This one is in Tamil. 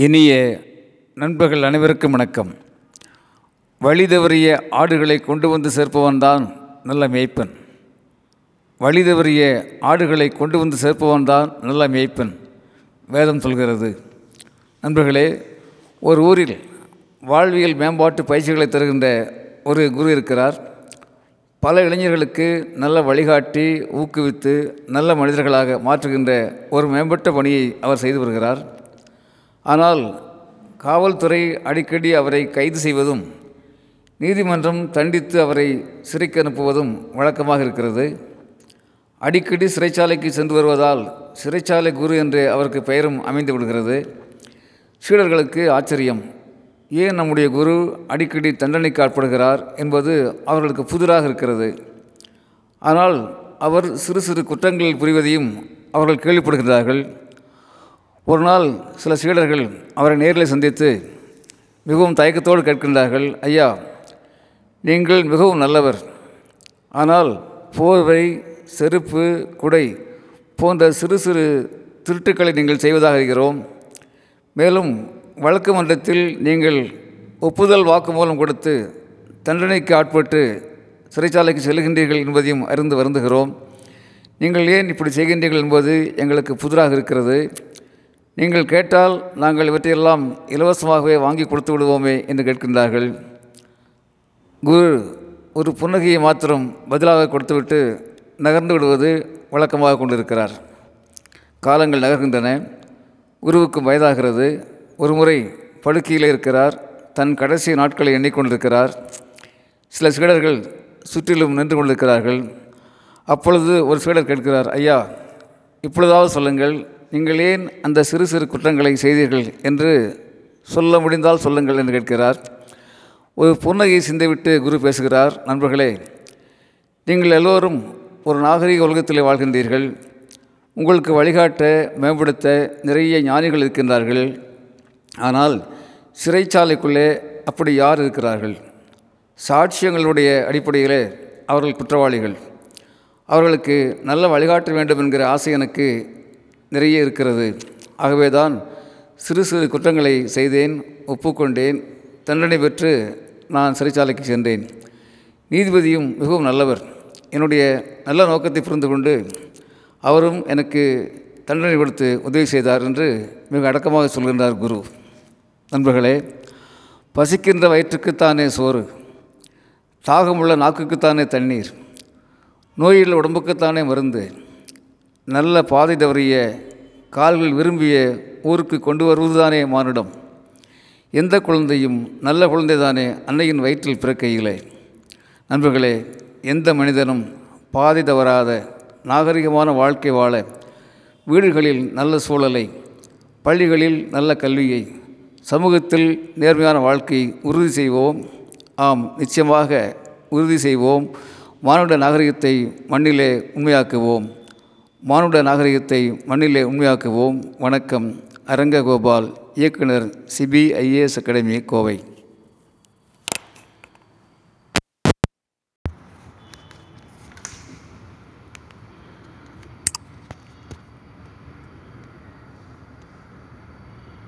இனிய நண்பர்கள் அனைவருக்கும் வணக்கம். வழி தவறிய ஆடுகளை கொண்டு வந்து சேர்ப்பவன்தான் நல்ல மேய்ப்பன். வழி தவறிய ஆடுகளை கொண்டு வந்து சேர்ப்பவன்தான் நல்ல மேய்ப்பன். வேதம் சொல்கிறது. நண்பர்களே ஒரு ஊரில் வாழ்வியல் மேம்பாட்டு பயிற்சிகளை தருகின்ற ஒரு குரு இருக்கிறார். பல இளைஞர்களுக்கு நல்ல வழிகாட்டி ஊக்குவித்து நல்ல மனிதர்களாக மாற்றுகின்ற ஒரு மேம்பட்ட பணியை அவர் செய்து வருகிறார். ஆனால் காவல்துறை அடிக்கடி அவரை கைது செய்வதும் நீதிமன்றம் தண்டித்து அவரை சிறைக்கு அனுப்புவதும் வழக்கமாக இருக்கிறது. அடிக்கடி சிறைச்சாலைக்கு சென்று வருவதால் சிறைச்சாலை குரு என்று அவருக்கு பெயரும் அமைந்து விடுகிறது. சீடர்களுக்கு ஆச்சரியம். ஏன் நம்முடைய குரு அடிக்கடி தண்டனைக்கு ஆட்படுகிறார் என்பது அவர்களுக்கு புதிராக இருக்கிறது. ஆனால் அவர் சிறு சிறு குற்றங்களில் புரிவதையும் அவர்கள் கேள்விப்படுகிறார்கள் ஒரு நாள் சில சீடர்கள் அவரை நேரில் சந்தித்து மிகவும் தயக்கத்தோடு கேட்கின்றார்கள் ஐயா நீங்கள் மிகவும் நல்லவர். ஆனால் போர்வை செருப்பு குடை போன்ற சிறு சிறு திருட்டுக்களை நீங்கள் செய்வதாக இருக்கிறோம். மேலும் வழக்கு மன்றத்தில் நீங்கள் ஒப்புதல் வாக்குமூலம் கொடுத்து தண்டனைக்கு ஆட்பட்டு சிறைச்சாலைக்கு செல்கின்றீர்கள் என்பதையும் அறிந்து வருந்துகிறோம். நீங்கள் ஏன் இப்படி செய்கின்றீர்கள் என்பது எங்களுக்கு புதிராக இருக்கிறது. நீங்கள் கேட்டால் நாங்கள் இவற்றையெல்லாம் இலவசமாகவே வாங்கி கொடுத்து விடுவோமே என்று கேட்கின்றார்கள். குரு ஒரு புன்னகையை மாத்திரம் பதிலாக கொடுத்துவிட்டு நகர்ந்து விடுவது வழக்கமாக கொண்டிருக்கிறார். காலங்கள் நகர்கின்றன. குருவுக்கு வயதாகிறது. ஒரு முறை படுக்கையில் இருக்கிறார். தன் கடைசி நாட்களை எண்ணிக்கொண்டிருக்கிறார். சில சீடர்கள் சுற்றிலும் நின்று கொண்டிருக்கிறார்கள். அப்பொழுது ஒரு சீடர் கேட்கிறார் ஐயா இப்பொழுதாவது சொல்லுங்கள். நீங்கள் ஏன் அந்த சிறு சிறு குற்றங்களை செய்தீர்கள் என்று சொல்ல முடிந்தால் சொல்லுங்கள் என்று கேட்கிறார். ஒரு புன்னகையை சிந்திவிட்டு குரு பேசுகிறார் நண்பர்களே நீங்கள் எல்லோரும் ஒரு நாகரிக உலகத்தில் வாழ்கின்றீர்கள். உங்களுக்கு வழிகாட்ட மேம்படுத்த நிறைய ஞானிகள் இருக்கின்றார்கள். ஆனால் சிறைச்சாலைக்குள்ளே அப்படி யார் இருக்கிறார்கள்? சாட்சியங்களுடைய அடிப்படையிலே அவர்கள் குற்றவாளிகள். அவர்களுக்கு நல்ல வழிகாட்ட வேண்டும் என்கிற ஆசை எனக்கு நிறைய இருக்கிறது. ஆகவே தான் சிறு சிறு குற்றங்களை செய்தேன் ஒப்புக்கொண்டேன் தண்டனை பெற்று நான் சிறைச்சாலைக்கு சென்றேன். நீதிபதியும் மிகவும் நல்லவர். என்னுடைய நல்ல நோக்கத்தை புரிந்து கொண்டு அவரும் எனக்கு தண்டனை கொடுத்து உதவி செய்தார் என்று மிக அடக்கமாக சொல்கின்றார் குரு. நண்பர்களே பசிக்கின்ற வயிற்றுக்குத்தானே சோறு தாகமுள்ள நாக்குக்குத்தானே தண்ணீர் நோயுள்ள உடம்புக்குத்தானே மருந்து நல்ல பாதை தவறிய கால்கள் விரும்பிய ஊருக்கு கொண்டு வருவதுதானே மானிடம். எந்த குழந்தையும் நல்ல குழந்தை தானே அன்னையின் வயிற்றில் பிறக்கையிலே. நண்பர்களே எந்த மனிதனும் பாதை தவறாத நாகரிகமான வாழ்க்கை வாழ வீடுகளில் நல்ல சூழலை பள்ளிகளில் நல்ல கல்வியை சமூகத்தில் நேர்மையான வாழ்க்கை உறுதி செய்வோம். ஆம் நிச்சயமாக உறுதி செய்வோம். மானுட நாகரிகத்தை மண்ணிலே உண்மையாக்குவோம். மானுட நாகரிகத்தை மண்ணிலே உண்மையாக்குவோம். வணக்கம். அரங்ககோபால் இயக்குனர் சிபிஐஏஎஸ் அகாடமி கோவை.